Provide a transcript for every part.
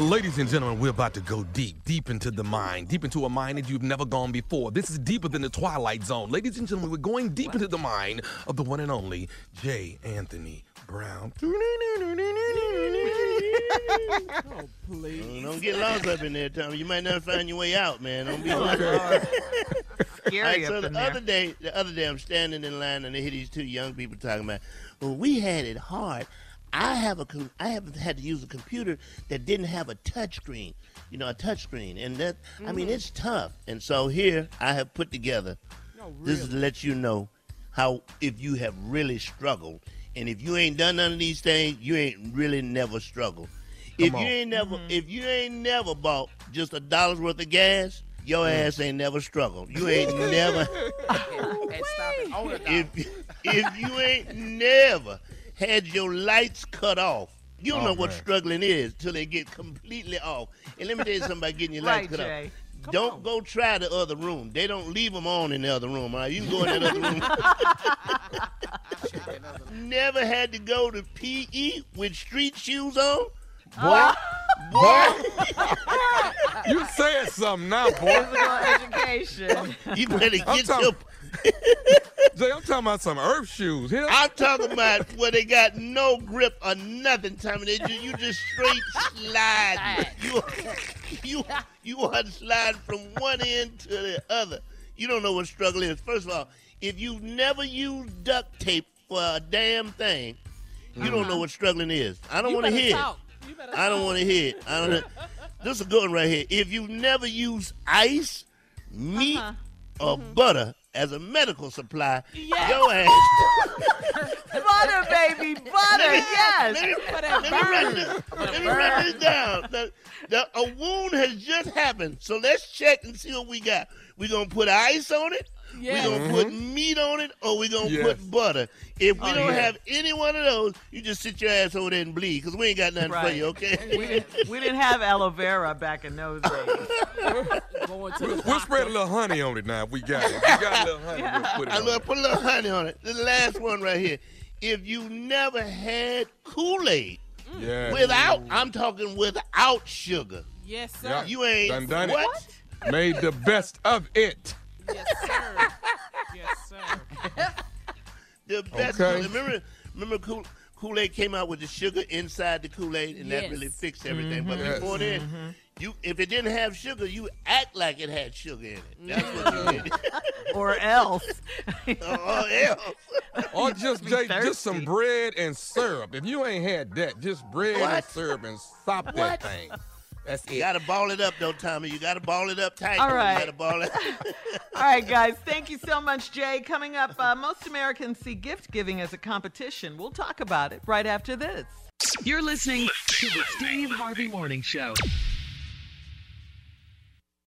Ladies and gentlemen, we're about to go deep, deep into the mind, deep into a mind that you've never gone before. This is deeper than the Twilight Zone. Ladies and gentlemen, we're going deep into the mind of the one and only J. Anthony Brown. oh, please. Don't get lost up in there, Tommy. You might never find your way out, man. Don't be lost. Scary right, so up the there. other day, the other day, I'm standing in line and they hear these two young people talking about, well, we had it hard. I have a com- I haven't had to use a computer that didn't have a touch screen, you know, a touch screen, and that I mean Mhm. it's tough. And so here I have put together. No, really. This is to let you know how if you have really struggled, and if you ain't done none of these things, you ain't really never struggled. Come if Come you ain't never if you ain't never bought just a dollar's worth of gas, your ass ain't never struggled. You ain't never if if you ain't never had your lights cut off, you don't Oh, know what man. struggling is till they get completely off. And let me tell you something about getting your lights Right, cut Jay. off. Don't go try the other room. They don't leave them on in the other room. All right? You can go in that other room. Never had to go to PE with street shoes on. Uh, Boy, boy, You said something now, boy. education. you better I'm get talking- your. Jay, I'm talking about some earth shoes. Here, I'm talking about where they got no grip or nothing, Tommy. They just, you just straight slide. You you you want to slide from one end to the other. You don't know what struggle is. First of all, if you've never used duct tape for a damn thing, you don't know what struggling is. I don't want to hear talk. I don't want to hear it. I don't. This is a good one right here. If you've never use ice, meat, uh-huh. or mm-hmm. butter as a medical supply, your ass. butter, baby, butter, yes. Let me, let me burn. this, let me run this down. The- the- a wound has just happened, so let's check and see what we got. We're gonna put ice on it. Yes. We're gonna put mm-hmm. meat on it, or we're gonna Yes. put butter. If we Oh, don't yeah. have any one of those, you just sit your ass over there and bleed, cause we ain't got nothing for you, okay? We didn't, we didn't have aloe vera back in those days. Going to the we'll spread a little honey on it now if we got it. If we got a little honey, we'll put it I on. love put a little honey on it. The last one right here. if you never had Kool-Aid mm. Yeah. without, I'm talking without sugar. Yes, sir. Yeah. You ain't Done done what? it. Made the best of it. Yes, sir. yes, sir. The best. Okay. Remember, remember Kool- Kool-Aid came out with the sugar inside the Kool-Aid, and that really fixed everything. But Yes. before then, mm-hmm. you if it didn't have sugar, you act like it had sugar in it. That's what you mm-hmm. did. Or else. or else. Or just Be Jay, just some bread and syrup. If you ain't had that, just bread and syrup and sop What? that thing. That's You gotta ball it up though, Tommy. You gotta ball it up tight. All You right. gotta ball it. All right, guys. Thank you so much, Jay. Coming up, uh, most Americans see gift giving as a competition. We'll talk about it right after this. You're listening to the Steve Harvey Morning Show.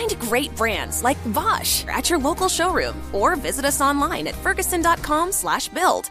Find great brands like Bosch at your local showroom or visit us online at ferguson.com/build.